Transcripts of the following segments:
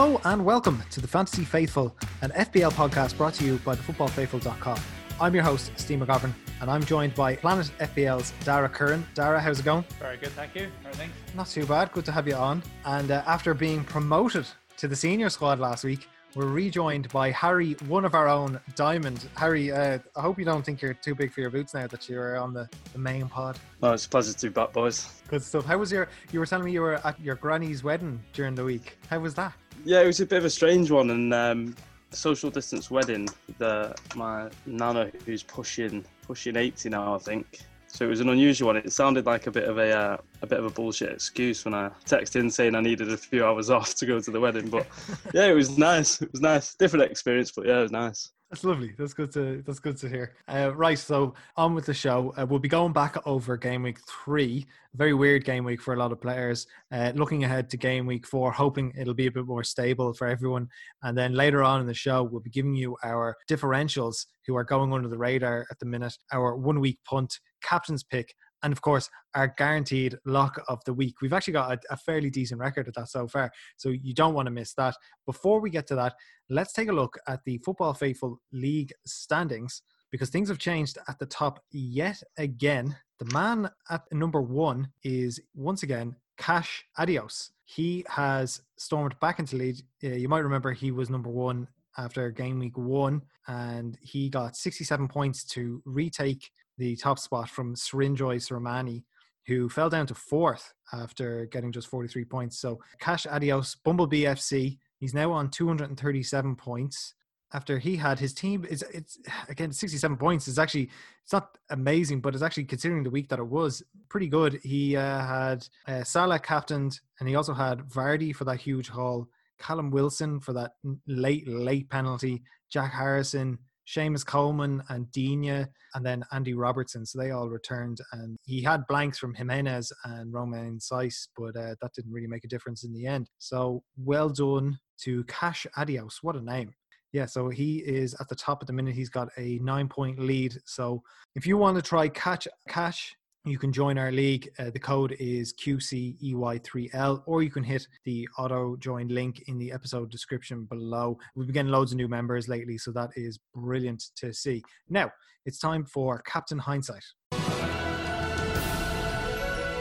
Hello and welcome to the Fantasy Faithful, an FPL podcast brought to you by thefootballfaithful.com. I'm your host, Ste McGovern, and I'm joined by Planet FPL's Dara Curran. Dara, how's it going? Very good, thank you. How are things? Not too bad. Good to have you on. And uh, after being promoted to the senior squad last week, we're rejoined by Harry, one of our own Diamond. Harry, uh, I hope you don't think you're too big for your boots now that you're on the, the main pod. No, it's a pleasure to be back, boys. Good stuff. How was your? You were telling me you were at your granny's wedding during the week. How was that? Yeah, it was a bit of a strange one, and um, social distance wedding. The my nana, who's pushing pushing eighty now, I think. So it was an unusual one. It sounded like a bit of a uh, a bit of a bullshit excuse when I texted in saying I needed a few hours off to go to the wedding. But yeah, it was nice. It was nice. Different experience, but yeah, it was nice. That's lovely. That's good to that's good to hear. Uh, right, so on with the show. Uh, we'll be going back over game week three. Very weird game week for a lot of players. Uh, looking ahead to game week four, hoping it'll be a bit more stable for everyone. And then later on in the show, we'll be giving you our differentials who are going under the radar at the minute. Our one week punt, captain's pick, and of course our guaranteed lock of the week. We've actually got a, a, fairly decent record at that so far, so you don't want to miss that. Before we get to that, let's take a look at the Football Faithful League standings because things have changed at the top yet again. The man at number one is once again Cash Adios. He has stormed back into lead. Uh, you might remember he was number one after game week one, and he got 67 points to retake the top spot from Srinjoy Sramani, who fell down to fourth after getting just 43 points. So Cash Adios, Bumblebee FC, he's now on 237 points. After he had his team, it's it's again 67 points. is actually it's not amazing, but it's actually considering the week that it was pretty good. He uh, had uh, Salah captained, and he also had Vardy for that huge haul, Callum Wilson for that late late penalty, Jack Harrison, Seamus Coleman and Digne, and then Andy Robertson. So they all returned, and he had blanks from Jimenez and Romain Saiss, but uh, that didn't really make a difference in the end. So well done to Cash Adios. What a name! Yeah, so he is at the top at the minute. He's got a nine point lead. So if you want to try catch cash you can join our league. Uh, the code is QCEY3L, or you can hit the auto join link in the episode description below. We've been getting loads of new members lately, so that is brilliant to see. Now, it's time for Captain Hindsight.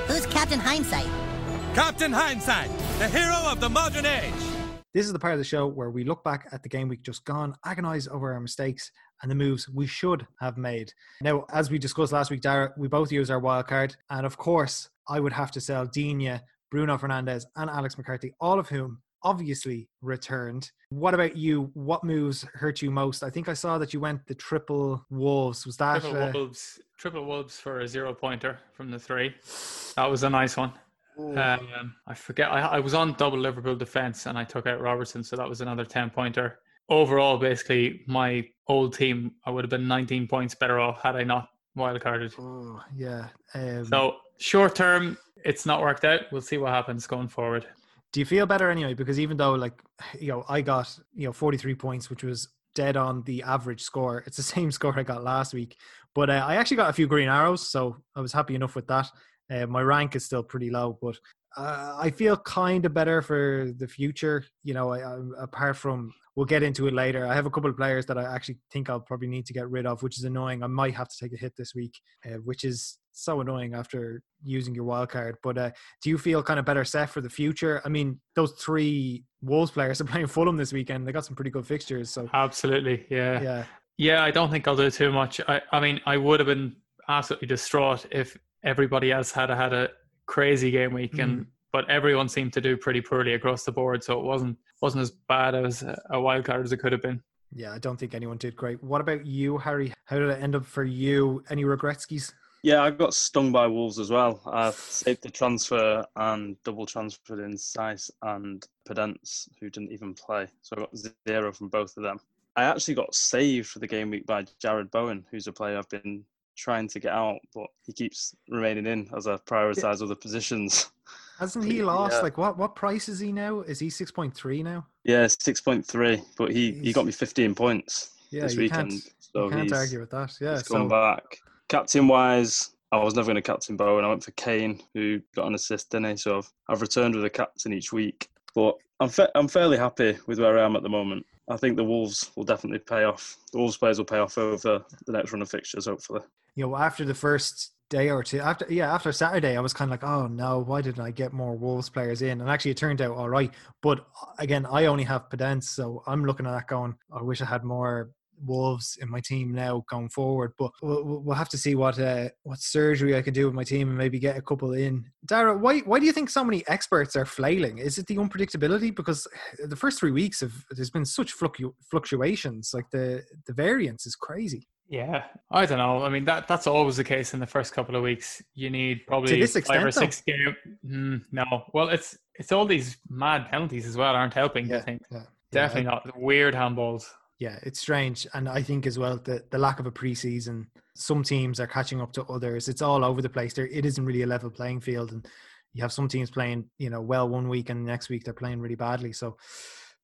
Who's Captain Hindsight? Captain Hindsight, the hero of the modern age. This is the part of the show where we look back at the game week just gone, agonize over our mistakes, and the moves we should have made. Now, as we discussed last week, Dara, we both use our wild card, and of course, I would have to sell Digne, Bruno Fernandes, and Alex McCarthy, all of whom obviously returned. What about you? What moves hurt you most? I think I saw that you went the triple wolves. Was that triple uh, wolves? Triple wolves for a zero pointer from the three. That was a nice one. Um, I forget. I, I was on double Liverpool defense and I took out Robertson, so that was another ten pointer overall, basically, my old team, I would have been 19 points better off had I not wildcarded. Oh, yeah. Um, so, short term, it's not worked out. We'll see what happens going forward. Do you feel better anyway? Because even though, like, you know, I got, you know, 43 points, which was dead on the average score, it's the same score I got last week. But uh, I actually got a few green arrows, so I was happy enough with that. Uh, my rank is still pretty low, but uh, I feel kind of better for the future. You know, I, I, apart from we'll get into it later. I have a couple of players that I actually think I'll probably need to get rid of, which is annoying. I might have to take a hit this week, uh, which is so annoying after using your wild card. But uh, do you feel kind of better set for the future? I mean, those three Wolves players are playing Fulham this weekend. They got some pretty good fixtures. So absolutely, yeah, yeah, yeah. I don't think I'll do too much. I, I mean, I would have been absolutely distraught if everybody else had had a crazy game week mm. and but everyone seemed to do pretty poorly across the board, so it wasn't wasn't as bad as a wild card as it could have been. Yeah, I don't think anyone did great. What about you, Harry? How did it end up for you? Any regretskis? Yeah, I got stung by Wolves as well. I saved the transfer and double transferred in Saiss and Podence, who didn't even play. So I got zero from both of them. I actually got saved for the game week by Jarrod Bowen, who's a player I've been trying to get out, but he keeps remaining in as I prioritise other positions. Hasn't he lost? Yeah. Like what? What price is he now? Is he six point three now? Yeah, six point three. But he he's, he got me fifteen points yeah, this weekend. Can't, so you can't argue with that. Yeah, he's so. gone back. Captain wise, I was never going to captain Bowen. I went for Kane, who got an assist, didn't he? So I've, I've returned with a captain each week. But I'm fa- I'm fairly happy with where I am at the moment. I think the Wolves will definitely pay off. The Wolves players will pay off over the next run of fixtures, hopefully. You know, after the first day or two after yeah after saturday i was kind of like oh no why didn't i get more wolves players in? And actually it turned out all right. But again i only have Podence so i'm looking at that going i wish i had more wolves in my team now going forward. But we'll, we'll have to see what uh, what surgery i can do with my team and maybe get a couple in. Dara why why do you think so many experts are flailing? Is it the unpredictability? Because the first three weeks have there's been such fluctu- fluctuations. Like the the variance is crazy yeah, I don't know. I mean, that that's always the case in the first couple of weeks. You need probably extent, five or though? six game. Mm, no, well, it's it's all these mad penalties as well aren't helping. I think yeah, definitely not the weird handballs. Yeah, it's strange, and I think as well the the lack of a preseason. Some teams are catching up to others. It's all over the place. There, it isn't really a level playing field, and you have some teams playing, you know, well one week, and next week they're playing really badly. So,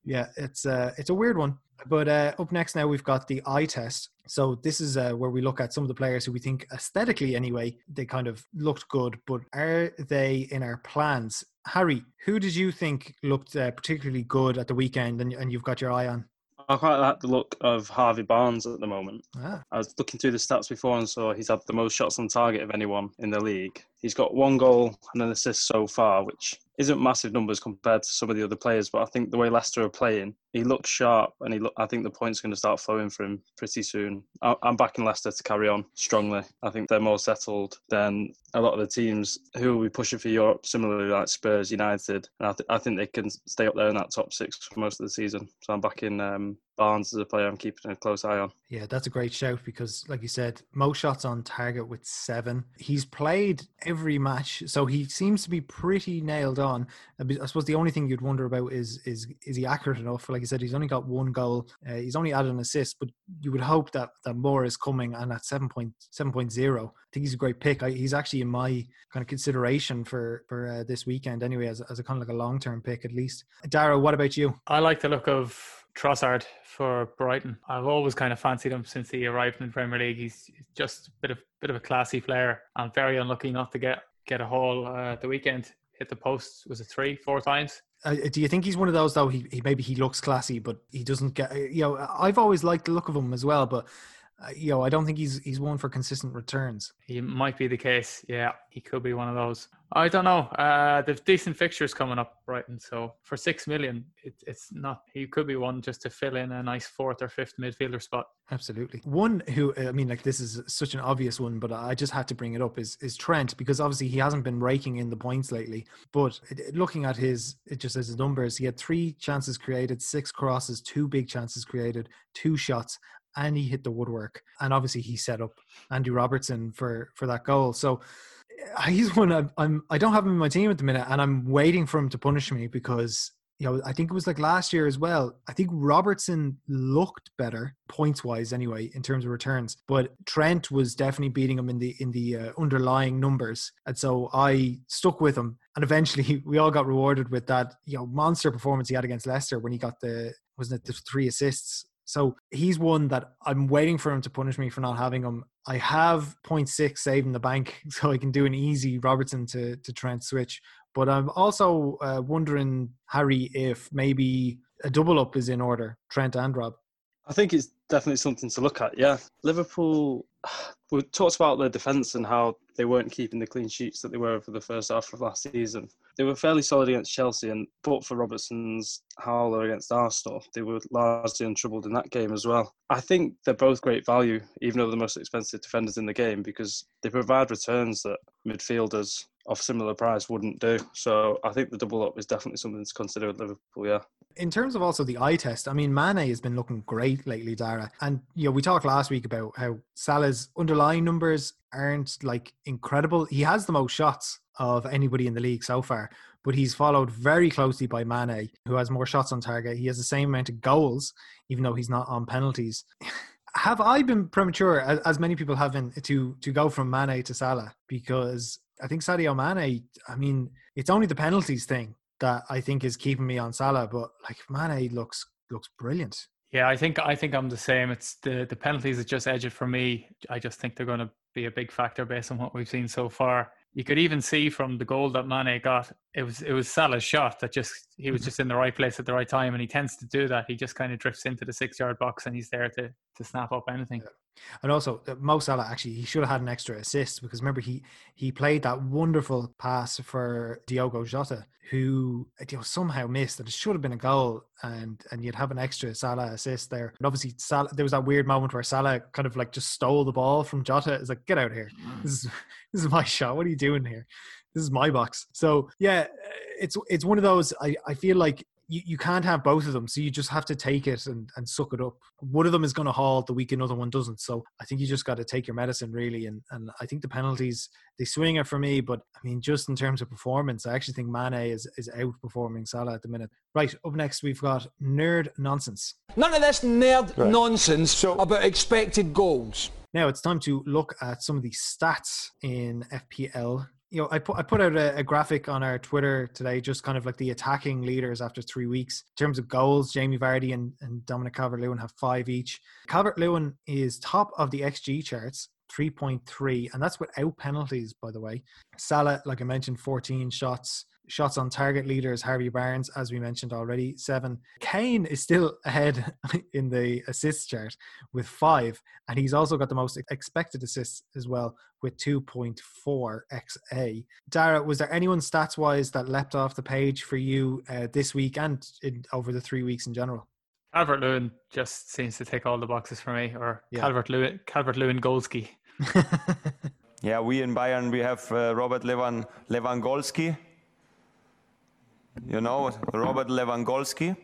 yeah, it's uh, it's a weird one. But uh, up next now we've got the eye test. So this is uh, where we look at some of the players who we think aesthetically, anyway, they kind of looked good, but are they in our plans? Harry, who did you think looked uh, particularly good at the weekend, and, and you've got your eye on? I quite like the look of Harvey Barnes at the moment. Ah, I was looking through the stats before and saw he's had the most shots on target of anyone in the league. He's got one goal and an assist so far, which isn't massive numbers compared to some of the other players. But I think the way Leicester are playing, he looks sharp, and he look. I think the points are going to start flowing for him pretty soon. I- I'm backing Leicester to carry on strongly. I think they're more settled than a lot of the teams who will be pushing for Europe, similarly like Spurs, United, and I, th- I think they can stay up there in that top six for most of the season. So I'm backing um, Barnes is a player. I'm keeping a close eye on. yeah, that's a great shout because, like you said, most shots on target with seven. He's played every match, so he seems to be pretty nailed on. I suppose the only thing you'd wonder about is is is he accurate enough? Like I said, he's only got one goal. Uh, he's only added an assist, but you would hope that that more is coming. And at seven point seven point zero, I think he's a great pick. I, he's actually in my kind of consideration for for uh, this weekend anyway, as as a kind of like a long term pick at least. Dara, what about you? I like the look of Trossard for Brighton. I've always kind of fancied him since he arrived in the Premier League. He's just a bit of bit of a classy player. I'm very unlucky not to get get a haul uh, the weekend. Hit the post was it three, four times. Uh, do you think he's one of those though? He, he maybe he looks classy, but he doesn't get. You know, I've always liked the look of him as well, but Uh, you know, I don't think he's he's one for consistent returns. He might be the case. Yeah, he could be one of those. I don't know. Uh, they've decent fixtures coming up, Brighton. So for six million, it, it's not. He could be one just to fill in a nice fourth or fifth midfielder spot. Absolutely. One who uh, I mean, like this is such an obvious one, but I just had to bring it up is is Trent because obviously he hasn't been raking in the points lately. But it- looking at his, it just as his numbers, he had three chances created, six crosses, two big chances created, two shots, and he hit the woodwork. And obviously he set up Andy Robertson for for that goal. So uh, he's one I'm, I'm I don't have him in my team at the minute, and I'm waiting for him to punish me because you know I think it was like last year as well. I think Robertson looked better points wise anyway in terms of returns, but Trent was definitely beating him in the in the uh, underlying numbers, and so I stuck with him. And eventually, we all got rewarded with that you know monster performance he had against Leicester when he got the wasn't it the three assists so he's one that I'm waiting for him to punish me for not having him. I have 0.6 saved in the bank, so I can do an easy Robertson to, to Trent switch. But I'm also uh, wondering, Harry, if maybe a double up is in order, Trent and Rob. I think it's definitely something to look at. Yeah, Liverpool. We talked about their defence and how they weren't keeping the clean sheets that they were for the first half of last season. They were fairly solid against Chelsea, and but for Robertson's howler against Arsenal, they were largely untroubled in that game as well. I think they're both great value, even though they're the most expensive defenders in the game, because they provide returns that midfielders of similar price wouldn't do. So I think the double up is definitely something to consider with Liverpool. Yeah. In terms of also the eye test, I mean, Mane has been looking great lately, Dara. And, you know, we talked last week about how Salah's underlying numbers aren't like incredible. He has the most shots of anybody in the league so far, but he's followed very closely by Mane, who has more shots on target. He has the same amount of goals, even though he's not on penalties. have I been premature, as, many people have been, to to go from Mane to Salah? Because I think Sadio Mane, I mean, it's only the penalties thing that I think is keeping me on Salah, but like Mane looks looks brilliant. Yeah, I think I think I'm the same. It's the the penalties that just edge it for me. I just think they're going to be a big factor based on what we've seen so far. you could even see from the goal that Mane got, it was it was Salah's shot that just he was mm-hmm. just in the right place at the right time, and he tends to do that. He just kind of drifts into the six yard box, and he's there to to snap up anything. And also, uh, Mo Salah actually he should have had an extra assist because remember he he played that wonderful pass for Diogo Jota, who you know somehow missed, and it should have been a goal, and and you'd have an extra Salah assist there. And obviously, Salah there was that weird moment where Salah kind of like just stole the ball from Jota. It's like get out of here. This is this is my shot. What are you doing here? This is my box. So yeah, it's it's one of those. I I feel like you, you can't have both of them. So you just have to take it and, and suck it up. One of them is going to haul the week another one doesn't. So I think you just got to take your medicine really. And, and I think the penalties, they swing it for me. But I mean, just in terms of performance, I actually think Mane is, is outperforming Salah at the minute. Right, up next, we've got Nerd Nonsense. None of this nerd right. nonsense about expected goals. Now it's time to look at some of the stats in FPL you know, I put I put out a, a, graphic on our Twitter today, just kind of like the attacking leaders after three weeks. In terms of goals, Jamie Vardy and, and Dominic Calvert Lewin have five each. Calvert Lewin is top of the XG charts, 3.3, and that's without penalties, by the way. Salah, like I mentioned, 14 shots shots on target leaders Harvey Barnes, as we mentioned already, seven. Kane is still ahead in the assist chart with five, and he's also got the most expected assists as well with 2.4 XA. Dara, was there anyone stats wise that leapt off the page for you uh, this week and in, over the three weeks in general? Calvert Lewin just seems to tick all the boxes for me, or yeah. Calvert Lewin, Calvert Lewin Golski. yeah, we in Bayern we have uh, Robert Levan Lewandowski you know, Robert Lewandowski.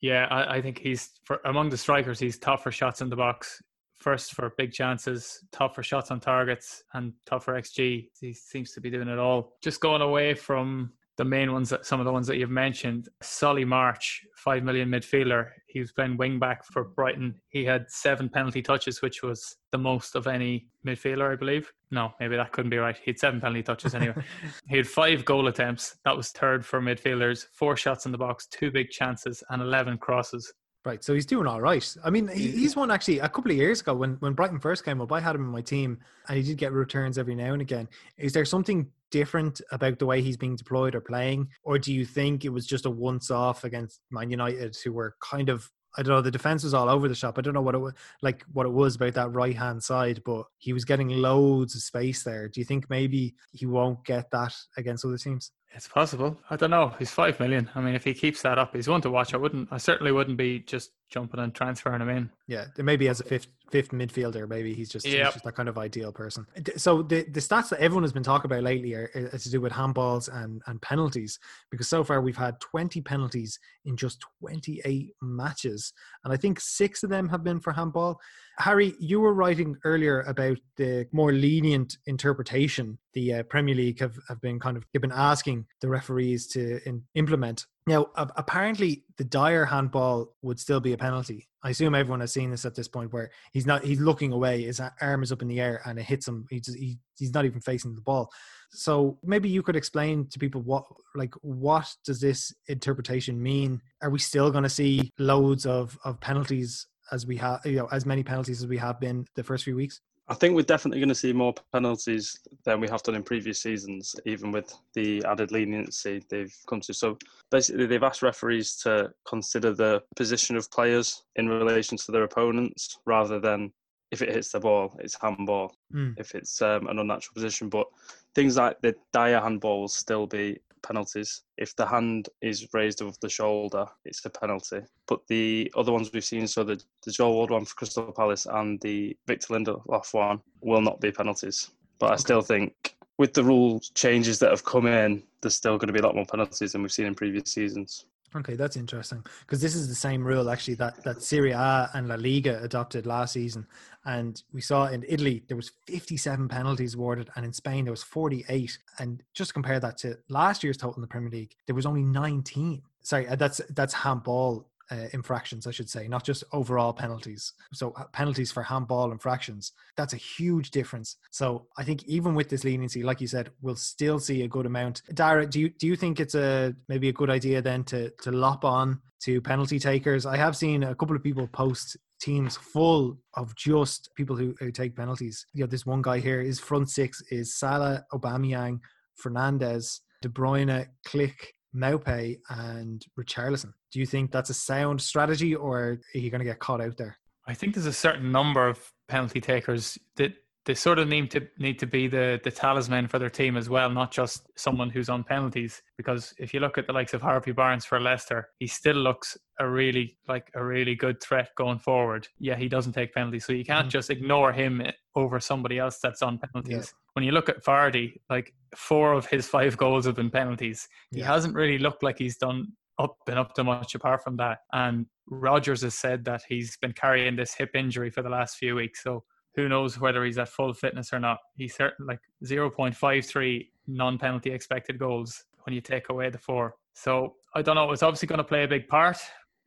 Yeah, I, I, think he's for among the strikers. He's top for shots in the box, first for big chances, top for shots on targets, and top for xG. He seems to be doing it all. Just going away from the main ones, that, some of the ones that you've mentioned. Solly March, five million midfielder. He was playing wing back for Brighton. He had seven penalty touches, which was the most of any midfielder, I believe. No, maybe that couldn't be right. He had seven penalty touches anyway. he had five goal attempts. That was third for midfielders. Four shots in the box, two big chances, and eleven crosses. Right, so he's doing all right. I mean, he's one actually a couple of years ago when when Brighton first came up. I had him in my team, and he did get returns every now and again. Is there something different about the way he's being deployed or playing, or do you think it was just a once off against Man United, who were kind of I don't know. The defense was all over the shop. I don't know what it was like. What it was about that right hand side, but he was getting loads of space there. Do you think maybe he won't get that against other teams? It's possible. I don't know. He's five million. I mean, if he keeps that up, he's one to watch. I wouldn't. I certainly wouldn't be just jumping and transferring him in. Yeah, maybe as a fifth fifth midfielder, maybe he's just, yep. he's just that kind of ideal person. So the the stats that everyone has been talking about lately are, are to do with handballs and and penalties because so far we've had twenty penalties in just twenty eight matches, and I think six of them have been for handball. Harry, you were writing earlier about the more lenient interpretation the uh, Premier League have, have been kind of been asking the referees to in, implement. Now, uh, apparently, the Dier handball would still be a penalty. I assume everyone has seen this at this point, where he's not he's looking away, his arm is up in the air, and it hits him. He just, he, he's not even facing the ball. So maybe you could explain to people what like what does this interpretation mean? Are we still going to see loads of of penalties as we have, you know, as many penalties as we have been the first few weeks? I think we're definitely going to see more penalties than we have done in previous seasons, even with the added leniency they've come to. So basically, they've asked referees to consider the position of players in relation to their opponents rather than if it hits the ball, it's handball. Mm. If it's um, an unnatural position, but things like the Dier handball will still be penalties. If the hand is raised above the shoulder, it's a penalty. But the other ones we've seen, so the, the Joel Ward one for Crystal Palace and the Victor Lindelof one, will not be penalties. But I still think with the rule changes that have come in, there's still going to be a lot more penalties than we've seen in previous seasons. Okay, that's interesting because this is the same rule actually that that Serie A and La Liga adopted last season, and we saw in Italy there was 57 penalties awarded, and in Spain there was 48. And just compare that to last year's total in the Premier League, there was only 19. Sorry, uh, that's that's handball uh, infractions, I should say, not just overall penalties. So uh, penalties for handball infractions, that's a huge difference. So I think even with this leniency, like you said, we'll still see a good amount. Dara, do you do you think it's a maybe a good idea then to to lop on to penalty takers? I have seen a couple of people post teams full of just people who, who take penalties. You know, this one guy here, his front six is Salah, Aubameyang, Fernandes, De Bruyne, Klich, Maupay, and Richarlison. Do you think that's a sound strategy, or are you going to get caught out there? I think there's a certain number of penalty takers that they sort of need to need to be the the talisman for their team as well, not just someone who's on penalties. Because if you look at the likes of Harvey Barnes for Leicester, he still looks a really like a really good threat going forward. Yeah, he doesn't take penalties, so you can't mm-hmm. just ignore him over somebody else that's on penalties. Yeah. When you look at Vardy, like four of his five goals have been penalties. He hasn't really looked like he's done up and up to much apart from that. And Rodgers has said that he's been carrying this hip injury for the last few weeks. So who knows whether he's at full fitness or not. He's certain like 0.53 non-penalty expected goals when you take away the four. So I don't know. It's obviously going to play a big part,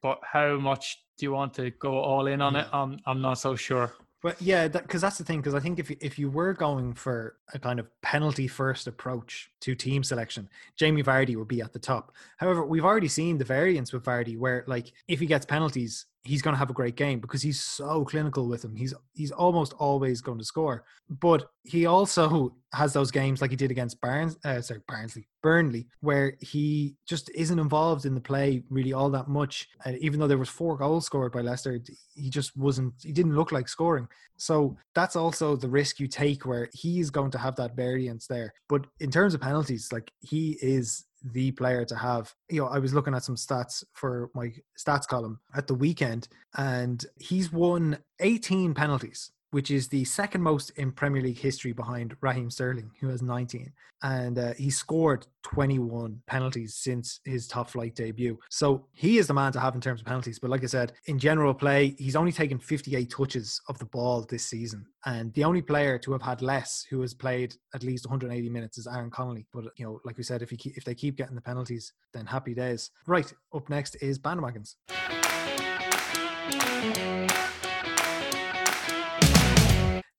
but how much do you want to go all in on it? I'm I'm not so sure. But yeah, because that, that's the thing. Because I think if you, if you were going for a kind of penalty first approach to team selection, Jamie Vardy would be at the top. However, we've already seen the variance with Vardy, where like if he gets penalties, he's going to have a great game because he's so clinical with him. He's he's almost always going to score. But he also has those games like he did against Barnes, uh, sorry Barnsley, Burnley, where he just isn't involved in the play really all that much. And even though there was four goals scored by Leicester, he just wasn't. He didn't look like scoring. So that's also the risk you take where he's going to have that variance there. But in terms of penalties, like he is the player to have. You know, I was looking at some stats for my stats column at the weekend, and he's won 18 penalties which is the second most in Premier League history behind Raheem Sterling, who has 19. And uh, he scored 21 penalties since his top flight debut. So he is the man to have in terms of penalties. But like I said, in general play, he's only taken 58 touches of the ball this season. And the only player to have had less who has played at least 180 minutes is Aaron Connolly. But, you know, like we said, if, he keep, if they keep getting the penalties, then happy days. Right, up next is bandwagons.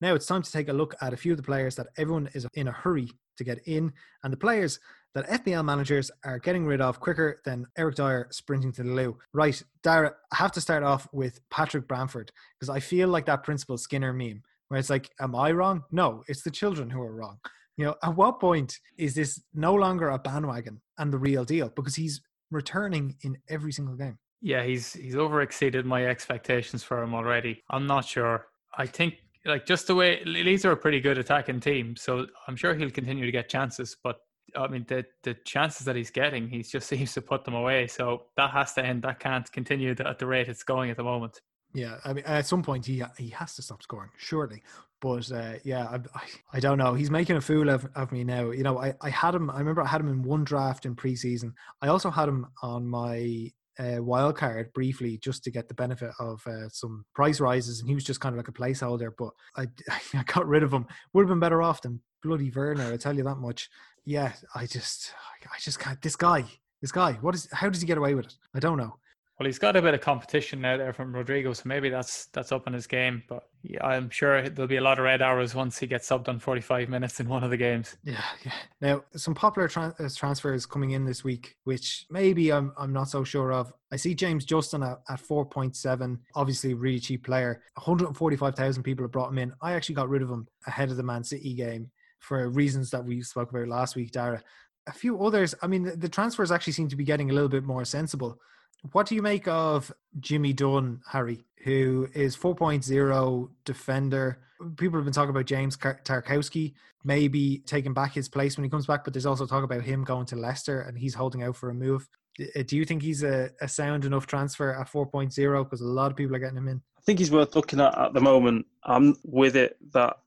Now it's time to take a look at a few of the players that everyone is in a hurry to get in, and the players that FPL managers are getting rid of quicker than Eric Dier sprinting to the loo. Right, Dara, I have to start off with Patrick Bamford because I feel like that Principal Skinner meme where it's like, Am I wrong? No, it's the children who are wrong. You know, at what point is this no longer a bandwagon and the real deal? Because he's returning in every single game. Yeah, he's he's over exceeded my expectations for him already. I'm not sure. I think like just the way Leeds are a pretty good attacking team, so I'm sure he'll continue to get chances. But I mean, the the chances that he's getting, he just seems to put them away. So that has to end. That can't continue at the rate it's going at the moment. Yeah, I mean, at some point he he has to stop scoring, surely. But uh, yeah, I, I, don't know. He's making a fool of, of me now. You know, I, I had him. I remember I had him in one draft in preseason. I also had him on my uh, wild card briefly just to get the benefit of uh, some price rises, and he was just kind of like a placeholder. But I, I got rid of him. Would have been better off than bloody Werner. I tell you that much. Yeah, I just, I just can't. This guy, this guy. What is? How does he get away with it? I don't know. Well, he's got a bit of competition now there from Rodrigo, so maybe that's that's up in his game. But yeah, I'm sure there'll be a lot of red arrows once he gets subbed on 45 minutes in one of the games. Yeah, yeah. Now, some popular tra- uh, transfers coming in this week, which maybe I'm I'm not so sure of. I see James Justin at, at 4.7, obviously really cheap player. 145,000 people have brought him in. I actually got rid of him ahead of the Man City game for reasons that we spoke about last week, Dara. A few others, I mean, the, the transfers actually seem to be getting a little bit more sensible. What do you make of Jimmy Dunne, Harry, who is 4.0 defender? People have been talking about James Tarkowski maybe taking back his place when he comes back, but there's also talk about him going to Leicester and he's holding out for a move. Uh, do you think he's a, a sound enough transfer at 4.0? Because a lot of people are getting him in. I think he's worth looking at at the moment. I'm with it that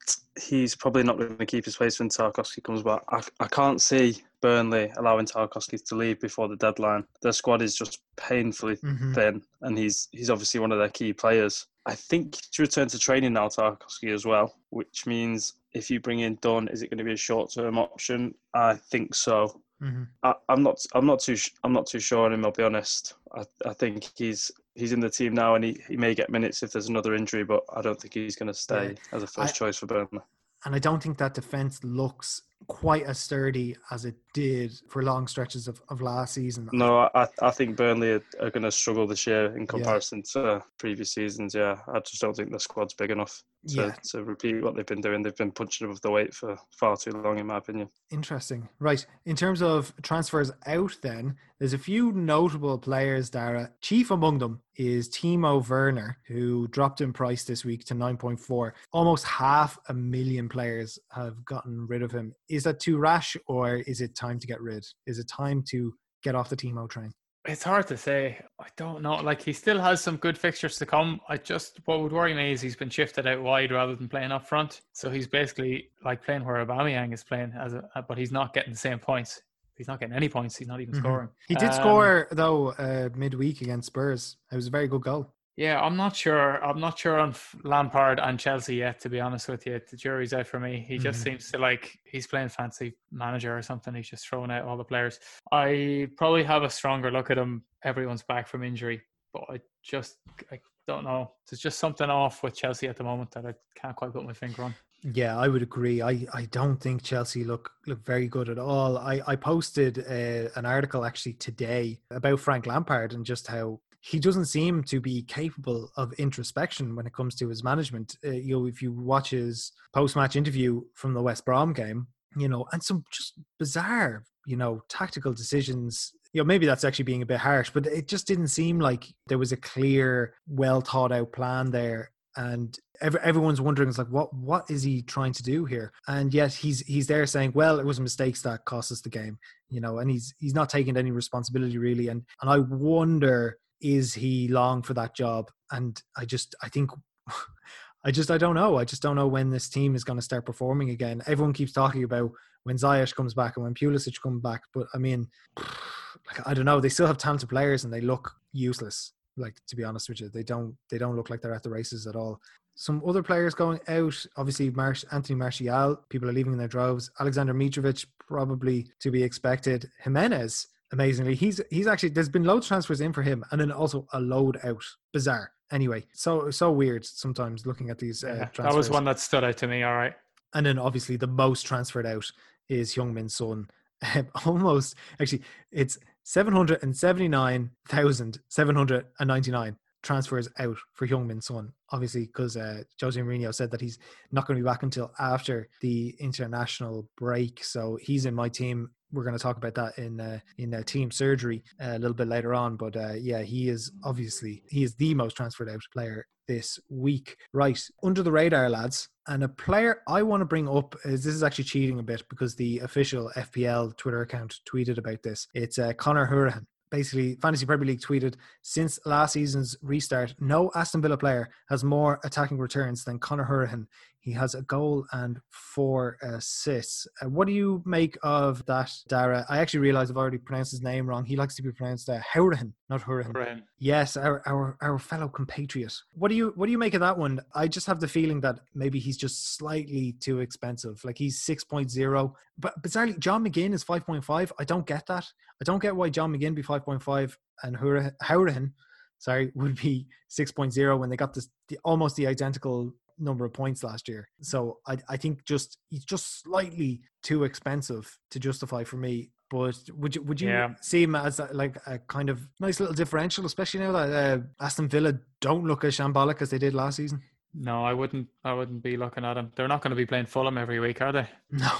he's probably not going to keep his place when Tarkowski comes back. I, I can't see Burnley allowing Tarkowski to leave before the deadline. Their squad is just painfully mm-hmm. thin, and he's he's obviously one of their key players. I think to return to training now, Tarkowski as well, which means if you bring in Dunne, is it going to be a short term option? I think so. Mm-hmm. I, am not. I'm not too. I'm not too sure on him. I'll be honest. I, I think he's he's in the team now, and he, he may get minutes if there's another injury, but I don't think he's going to stay yeah. as a first I, choice for Burnley and I don't think that defense looks quite as sturdy as it did for long stretches of, of last season. No, I, I think Burnley are, are going to struggle this year in comparison yeah. to previous seasons. Yeah, I just don't think the squad's big enough to, yeah. to repeat what they've been doing. They've been punching above the weight for far too long, in my opinion. Interesting. Right. In terms of transfers out, then, there's a few notable players, Dara. Chief among them is Timo Werner, who dropped in price this week to 9.4. Almost half a million players have gotten rid of him. Is that too rash or is it time to get rid? Is it time to get off the Timo train? It's hard to say. I don't know. Like he still has some good fixtures to come. I just what would worry me is he's been shifted out wide rather than playing up front. So he's basically like playing where Aubameyang is playing as a, but he's not getting the same points. He's not getting any points. He's not even mm-hmm. scoring. He did um, score though uh, midweek against Spurs. It was a very good goal. Yeah, I'm not sure. I'm not sure on Lampard and Chelsea yet. To be honest with you, the jury's out for me. He just mm-hmm. seems to like he's playing fancy manager or something. He's just throwing out all the players. I probably have a stronger look at him. Everyone's back from injury, but I just I don't know. There's just something off with Chelsea at the moment that I can't quite put my finger on. Yeah, I would agree. I, I don't think Chelsea look look very good at all. I I posted uh, an article actually today about Frank Lampard and just how he doesn't seem to be capable of introspection when it comes to his management. Uh, you know, if you watch his post-match interview from the West Brom game, you know, and some just bizarre, you know, tactical decisions. You know, maybe that's actually being a bit harsh, but it just didn't seem like there was a clear, well thought out plan there. And every, everyone's wondering, it's like, what what is he trying to do here? And yet he's he's there saying, well, it was mistakes that cost us the game, you know, and he's he's not taking any responsibility really. And and I wonder is he long for that job? And I just, I think, I just, I don't know. I just don't know when this team is going to start performing again. Everyone keeps talking about when Ziyech comes back and when Pulisic comes back, but I mean, like I don't know. They still have talented players and they look useless. Like to be honest with you, they don't, they don't look like they're at the races at all. Some other players going out, obviously, Marsh, Anthony Martial. People are leaving in their droves. Alexander Mitrovic, probably to be expected. Jimenez, amazingly. He's he's actually there's been loads transfers in for him, and then also a load out. Bizarre. Anyway, so so weird sometimes looking at these. Uh, yeah, that was one that stood out to me. All right. And then obviously the most transferred out is Heung-min Son. almost actually, it's seven hundred and seventy nine thousand seven hundred and ninety nine transfers out for Heung-min Son, obviously because uh, Jose Mourinho said that he's not going to be back until after the international break. So he's in my team we're going to talk about that in uh, in uh, team surgery uh, a little bit later on. But uh, yeah, he is obviously he is the most transferred out player this week. Right under the radar, lads. And a player I want to bring up is this is actually cheating a bit because the official FPL Twitter account tweeted about this. It's uh, Conor Hourihane basically Fantasy Premier League tweeted since last season's restart, no Aston Villa player has more attacking returns than Conor Hourihane. He has a goal and four assists. Uh, what do you make of that, Dara? I actually realized I've already pronounced his name wrong. He likes to be pronounced uh, Hourihane, not Hourihane. Yes, our, our our fellow compatriot. What do you what do you make of that one? I just have the feeling that maybe he's just slightly too expensive. Like he's 6.0, but bizarrely John McGinn is 5.5. I don't get that. I don't get why John McGinn be 5.5 and Hourihane sorry, would be 6.0 when they got this the, almost the identical number of points last year. So I, I think just he's just slightly too expensive to justify for me. But would you would you yeah. see him as a, like a kind of nice little differential, especially now that uh, Aston Villa don't look as shambolic as they did last season? No, I wouldn't. I wouldn't be looking at them. They're not going to be playing Fulham every week, are they? No.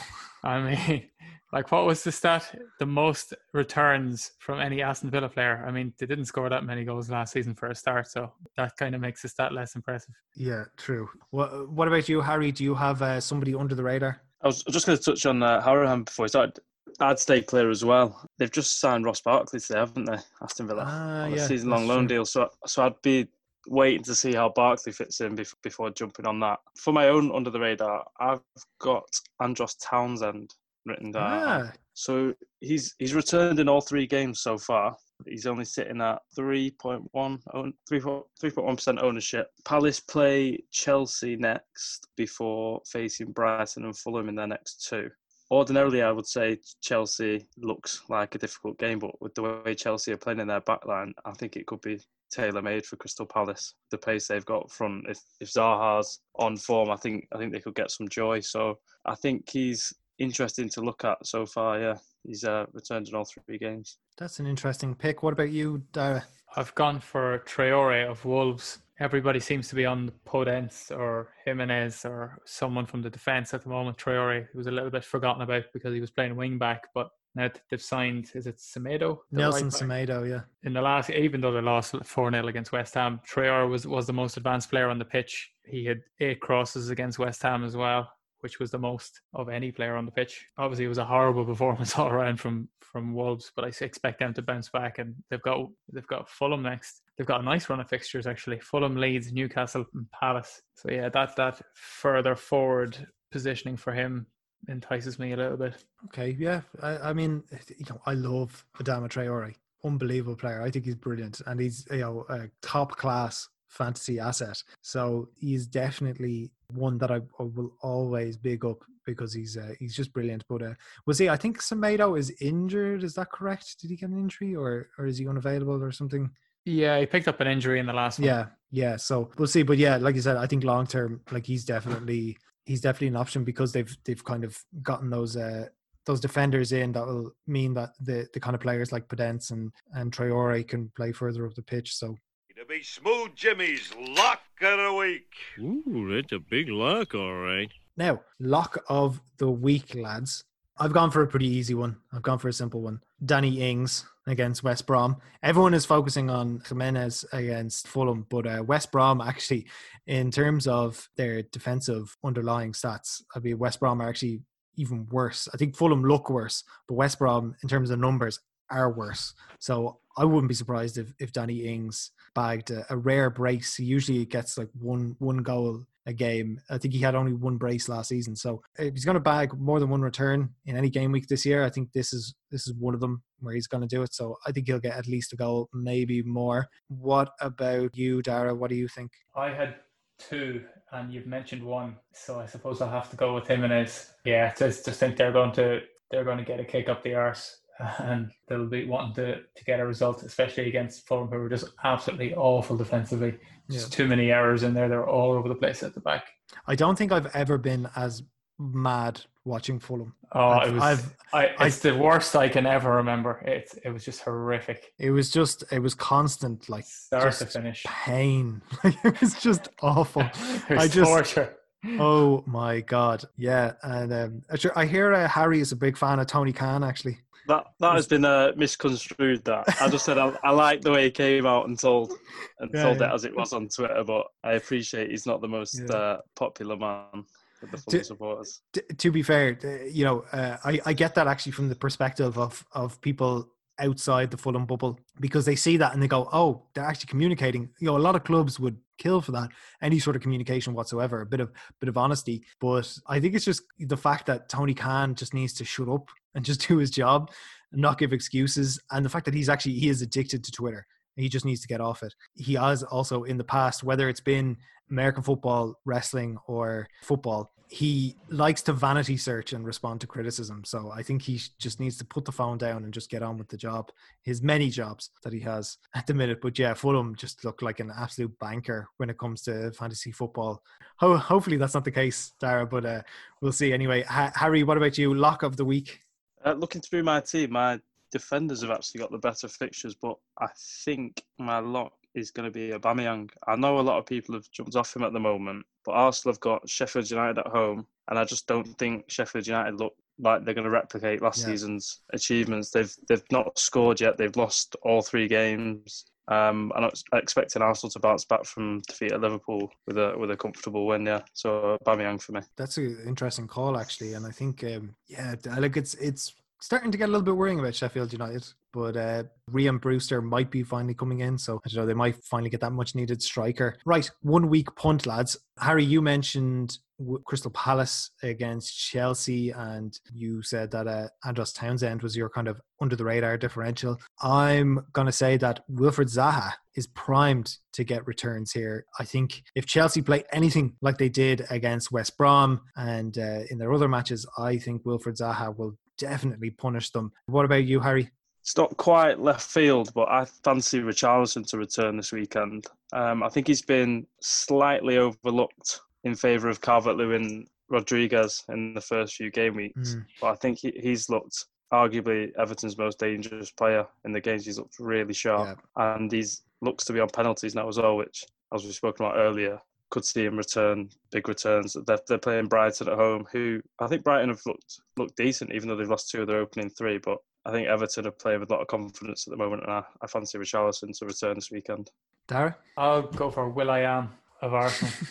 I mean, like, what was the stat? The most returns from any Aston Villa player. I mean, they didn't score that many goals last season for a start, so that kind of makes the stat less impressive. Yeah, true. What What about you, Harry? Do you have uh, somebody under the radar? I was just going to touch on uh, Hourihane before I started. I'd stay clear as well. They've just signed Ross Barkley today, haven't they? Aston Villa ah, on yeah, a season-long loan deal. So, so I'd be waiting to see how Barkley fits in before, before jumping on that. For my own under the radar, I've got Andros Townsend written down. Ah. So he's he's returned in all three games so far. He's only sitting at 3.1 3.1% ownership. Palace play Chelsea next before facing Brighton and Fulham in their next two. Ordinarily, I would say Chelsea looks like a difficult game, but with the way Chelsea are playing in their backline, I think it could be tailor made for Crystal Palace. The pace they've got from If if Zaha's on form, I think I think they could get some joy. So I think he's interesting to look at so far. Yeah, he's uh, returned in all three games. That's an interesting pick. What about you, Dara? I've gone for Traore of Wolves. Everybody seems to be on Podence or Jimenez or someone from the defence at the moment. Traore was a little bit forgotten about because he was playing wing back, but now they've signed, is it Semedo? Nelson right Semedo, yeah. In the last, even though they lost 4 0 against West Ham, Traore was, was the most advanced player on the pitch. He had eight crosses against West Ham as well which was the most of any player on the pitch. Obviously, it was a horrible performance all around from from Wolves, but I expect them to bounce back. And they've got they've got Fulham next. They've got a nice run of fixtures actually. Fulham, Leeds, Newcastle, and Palace. So yeah, that that further forward positioning for him entices me a little bit. Okay, yeah. I, I mean, you know, I love Adama Traore. Unbelievable player. I think he's brilliant, and he's you know a top class fantasy asset. So he's definitely one that I, I will always big up because he's uh, he's just brilliant. But uh, was he? I think Semedo is injured. Is that correct? Did he get an injury, or or is he unavailable or something? Yeah, he picked up an injury in the last one. Yeah, yeah. So we'll see. But yeah, like you said, I think long term, like he's definitely he's definitely an option because they've they've kind of gotten those uh those defenders in that will mean that the the kind of players like Podence and and Traore can play further up the pitch. So to be Smooth Jimmy's lock of the week. Ooh, that's a big lock, all right. Now, lock of the week, lads. I've gone for a pretty easy one. I've gone for a simple one. Danny Ings against West Brom. Everyone is focusing on Jimenez against Fulham, but uh, West Brom actually, in terms of their defensive underlying stats, I mean, West Brom are actually even worse. I think Fulham look worse, but West Brom, in terms of numbers, are worse. So I wouldn't be surprised if, if Danny Ings bagged a, a, rare brace. He usually gets like one one goal a game. I think he had only one brace last season. So if he's going to bag more than one return in any game week this year, I think this is this is one of them where he's going to do it. So I think he'll get at least a goal, maybe more. What about you, Dara? What do you think? I had two, and you've mentioned one, so I suppose I'll have to go with him and Jimenez. Yeah, just just think they're going to they're going to get a kick up the arse and they'll be wanting to, to get a result, especially against Fulham, who were just absolutely awful defensively. Just yeah. too many errors in there. They're all over the place at the back. I don't think I've ever been as mad watching Fulham. Oh, I've, it was. I've, I, it's I've, the worst I can ever remember. It it was just horrific. It was just it was constant, like start to finish pain. it was just awful. it was I just, torture. Oh my god, yeah, and um, I hear uh, Harry is a big fan of Tony Khan. Actually, that that has been uh, misconstrued. That I just said I, I like the way he came out and told and yeah, told yeah. it as it was on Twitter, but I appreciate he's not the most yeah. uh, popular man with the Fulham supporters. To, to, be fair, you know, uh, I I get that actually from the perspective of of people outside the Fulham bubble because they see that and they go, "Oh, they're actually communicating." You know, a lot of clubs would kill for that, any sort of communication whatsoever, a bit of bit of honesty. But I think it's just the fact that Tony Khan just needs to shut up and just do his job and not give excuses. And the fact that he's actually he is addicted to Twitter. He just needs to get off it. He has also in the past, whether it's been American football, wrestling, or football, he likes to vanity search and respond to criticism. So I think he just needs to put the phone down and just get on with the job, his many jobs that he has at the minute. But yeah, Fulham just look like an absolute banker when it comes to fantasy football. Ho- hopefully that's not the case, Dara, but uh, we'll see. Anyway, ha- Harry, what about you? Lock of the week? Uh, looking through my team, my defenders have actually got the better fixtures, but I think my lock is going to be Aubameyang. I know a lot of people have jumped off him at the moment, but Arsenal have got Sheffield United at home, and I just don't think Sheffield United look like they're going to replicate last yeah. season's achievements. They've they've not scored yet. They've lost all three games. Um, I'm not expecting Arsenal to bounce back from defeat at Liverpool with a with a comfortable win. Yeah, so Bamiyang for me. That's an interesting call actually, and I think um, yeah, like it's it's starting to get a little bit worrying about Sheffield United. But uh, Rhian Brewster might be finally coming in, so I don't know. They might finally get that much needed striker. Right, one week punt, lads. Harry, you mentioned Crystal Palace against Chelsea, and you said that uh, Andros Townsend was your kind of under the radar differential. I'm going to say that Wilfried Zaha is primed to get returns here. I think if Chelsea play anything like they did against West Brom and uh, in their other matches, I think Wilfried Zaha will definitely punish them. What about you, Harry? It's not quite left field, but I fancy Richarlison to return this weekend. Um, I think he's been slightly overlooked in favour of Calvert Lewin Rodriguez in the first few game weeks, Mm. but I think he, he's looked arguably Everton's most dangerous player in the games. He's looked really sharp, and he's looks to be on penalties now as well, which, as we spoke about earlier, could see him return big returns. They're, they're playing Brighton at home, who I think Brighton have looked looked decent, even though they've lost two of their opening three. But I think Everton are playing with a lot of confidence at the moment, and I, I fancy Richarlison to return this weekend. Dara? I'll go for Willian of Arsenal.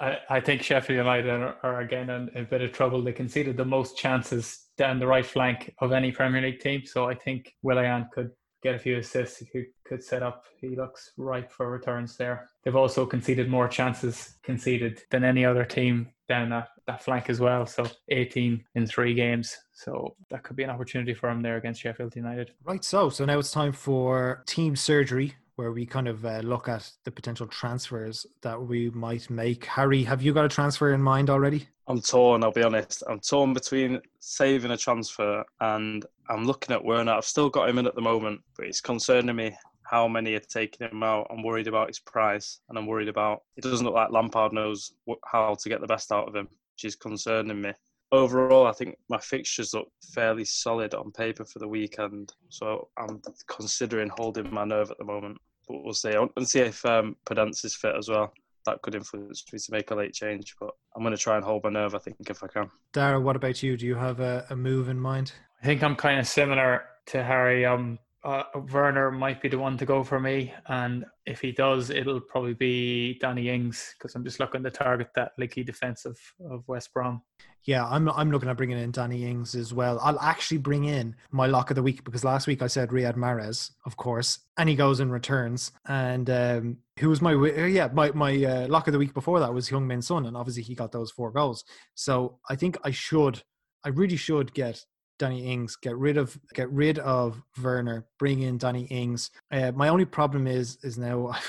I, I think Sheffield United are, are again in a bit of trouble. They conceded the most chances down the right flank of any Premier League team. So I think Willian could get a few assists. He could, set up. He looks ripe for returns there. They've also conceded more chances conceded than any other team down that, that flank as well. So 18 in three games. So that could be an opportunity for him there against Sheffield United. Right, so so now it's time for team surgery, where we kind of uh, look at the potential transfers that we might make. Harry, have you got a transfer in mind already? I'm torn, I'll be honest. I'm torn between saving a transfer and I'm looking at Werner. I've still got him in at the moment, but it's concerning me how many are taking him out. I'm worried about his price and I'm worried about it doesn't look like Lampard knows how to get the best out of him, which is concerning me. Overall, I think my fixtures look fairly solid on paper for the weekend, so I'm considering holding my nerve at the moment. But we'll see. and see if um, Podence is fit as well. That could influence me to make a late change, but I'm going to try and hold my nerve. I think if I can. Dara, what about you? Do you have a, a move in mind? I think I'm kind of similar to Harry. Um, uh, Werner might be the one to go for me, and if he does, it'll probably be Danny Ings because I'm just looking to target that leaky defense of, of West Brom. Yeah, I'm I'm looking at bringing in Danny Ings as well. I'll actually bring in my lock of the week because last week I said Riyad Mahrez, of course, and he goes and returns. And um, who was my uh, yeah my my uh, lock of the week before that was Heung-Min Son, and obviously he got those four goals. So I think I should, I really should get Danny Ings, get rid of get rid of Werner, bring in Danny Ings. Uh, my only problem is is now.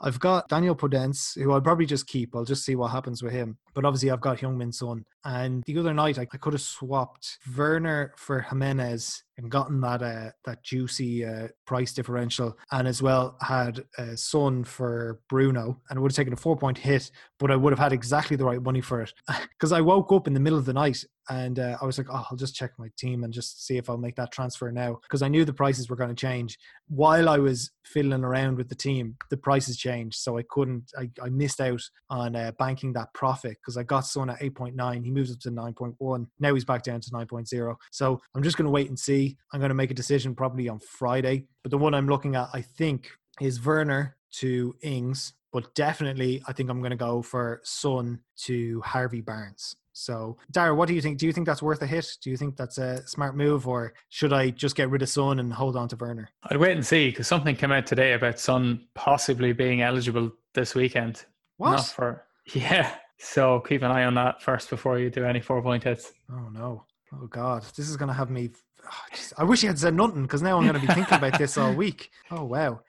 I've got Daniel Podence, who I'll probably just keep. I'll just see what happens with him. But obviously, I've got Heung-Min Son. And the other night, I, I could have swapped Werner for Jimenez and gotten that uh, that juicy uh, price differential, and as well had uh, Son for Bruno, and it would have taken a four point hit, but I would have had exactly the right money for it because I woke up in the middle of the night and uh, I was like, oh, I'll just check my team and just see if I'll make that transfer now because I knew the prices were going to change. While I was fiddling around with the team, the prices changed, so I couldn't. I, I missed out on uh, banking that profit because I got Son at eight point nine. He moves up to nine point one. Now he's back down to nine oh. So I'm just going to wait and see. I'm going to make a decision probably on Friday. But the one I'm looking at, I think, is Werner to Ings. But definitely, I think I'm going to go for Son to Harvey Barnes. So, Dara, what do you think? Do you think that's worth a hit? Do you think that's a smart move, or should I just get rid of Son and hold on to Werner? I'd wait and see because something came out today about Son possibly being eligible this weekend. What? Not for yeah. So keep an eye on that first before you do any four point hits. Oh no! Oh God! This is going to have me. oh, I wish you had said nothing because now I'm going to be thinking about this all week. Oh wow!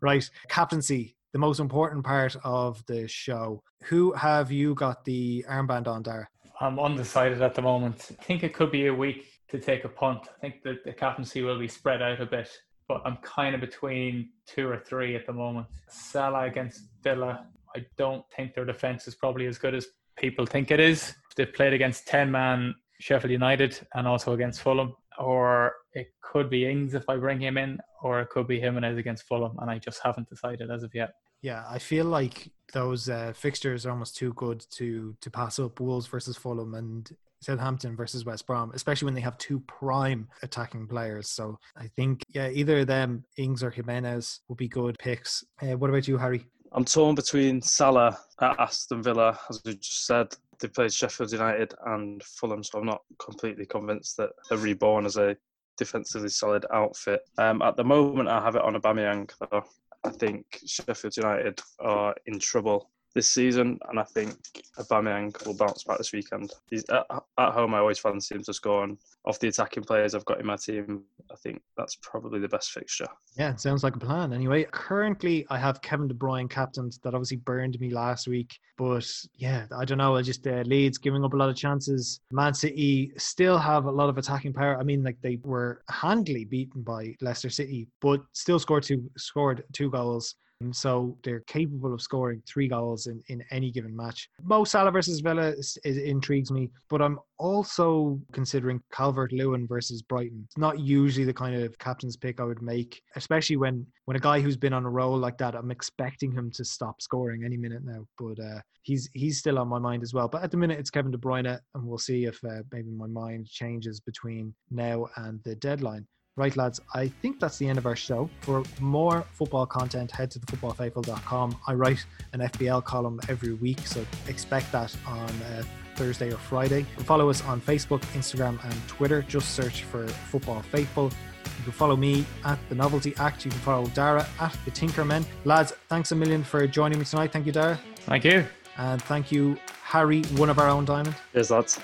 Right, captaincy, the most important part of the show. Who have you got the armband on, Dara? I'm undecided at the moment. I think it could be a week to take a punt. I think that the captaincy will be spread out a bit, but I'm kind of between two or three at the moment. Salah against Villa. I don't think their defense is probably as good as people think it is. They've played against 10 man Sheffield United and also against Fulham. Or it could be Ings if I bring him in, or it could be Jimenez against Fulham, and I just haven't decided as of yet. Yeah, I feel like those uh, fixtures are almost too good to to pass up. Wolves versus Fulham and Southampton versus West Brom, especially when they have two prime attacking players. So I think yeah, either of them, Ings or Jimenez, will be good picks. Uh, what about you, Harry? I'm torn between Salah at Aston Villa, as we just said. They played Sheffield United and Fulham, so I'm not completely convinced that they're reborn as a defensively solid outfit. Um, at the moment, I have it on Aubameyang, though. I think Sheffield United are in trouble this season, and I think Aubameyang will bounce back this weekend. He's at, at home. I always fancy him to score, and of the attacking players I've got in my team, I think that's probably the best fixture. Yeah, it sounds like a plan. Anyway, currently I have Kevin De Bruyne captained. That obviously burned me last week, but yeah, I don't know. I just uh, Leeds giving up a lot of chances. Man City still have a lot of attacking power. I mean, like they were handily beaten by Leicester City, but still scored two scored two goals. So they're capable of scoring three goals in, in any given match. Mo Salah versus Villa is, is, intrigues me, but I'm also considering Calvert Lewin versus Brighton. It's not usually the kind of captain's pick I would make, especially when when a guy who's been on a roll like that, I'm expecting him to stop scoring any minute now. But uh, he's he's still on my mind as well. But at the minute, it's Kevin De Bruyne, and we'll see if uh, maybe my mind changes between now and the deadline. Right, lads, I think that's the end of our show. For more football content, head to thefootballfaithful.com. I write an FPL column every week, so expect that on uh, Thursday or Friday. follow us on Facebook, Instagram, and Twitter. Just search for Football Faithful. You can follow me at the Novelty Act. You can follow Dara at the Tinkermen. Lads, thanks a million for joining me tonight. Thank you, Dara. Thank you. And thank you, Harry, one of our own diamond. Cheers, lads.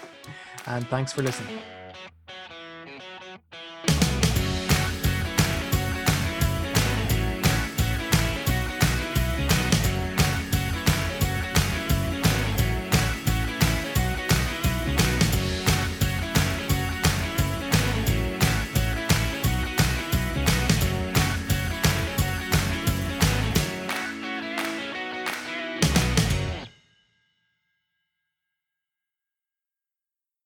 And thanks for listening.